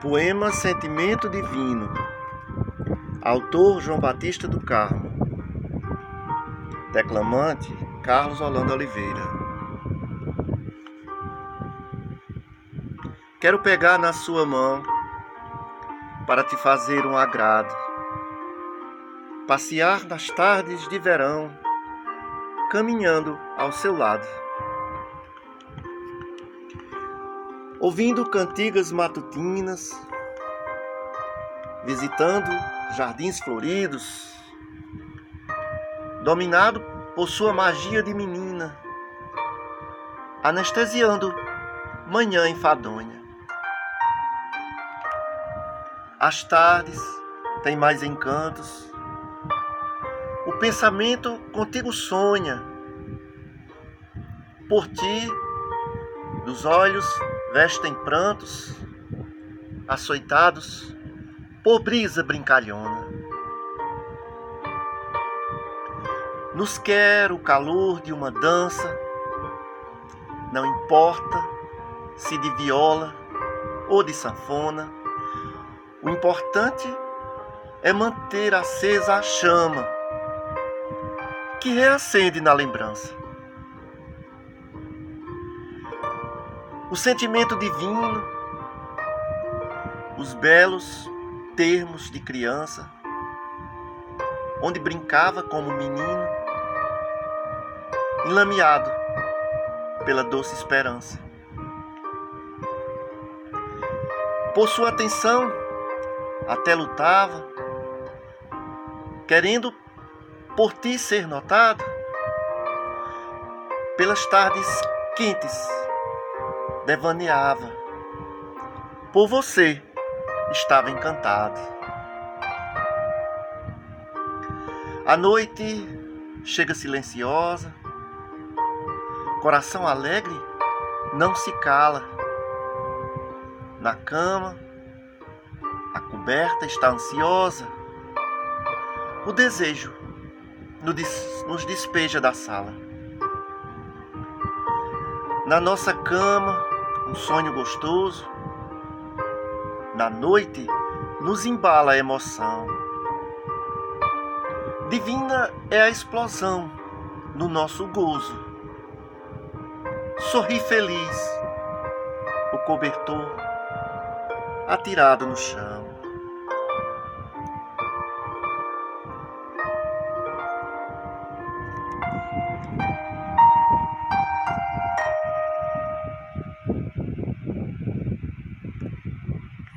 Poema Sentimento Divino. Autor João Batista do Carmo. Declamante Carlos Holanda Oliveira. Quero pegar na sua mão para te fazer um agrado. Passear nas tardes de verão, caminhando ao seu lado. Ouvindo cantigas matutinas, visitando jardins floridos, dominado por sua magia de menina, anestesiando manhã enfadonha. As tardes têm mais encantos, o pensamento contigo sonha, por ti, dos olhos vestem prantos, açoitados por brisa brincalhona. Nos quer o calor de uma dança, não importa se de viola ou de sanfona, o importante é manter acesa a chama que reacende na lembrança. O sentimento divino, os belos termos de criança, onde brincava como menino, enlameado pela doce esperança. Por sua atenção, até lutava, querendo por ti ser notado, pelas tardes quentes devaneava. Por você estava encantado. A noite chega silenciosa, coração alegre não se cala. Na cama, a coberta está ansiosa. O desejo nos despeja da sala. Na nossa cama, um sonho gostoso. Na noite nos embala a emoção. Divina é a explosão no nosso gozo. Sorri feliz, o cobertor atirado no chão.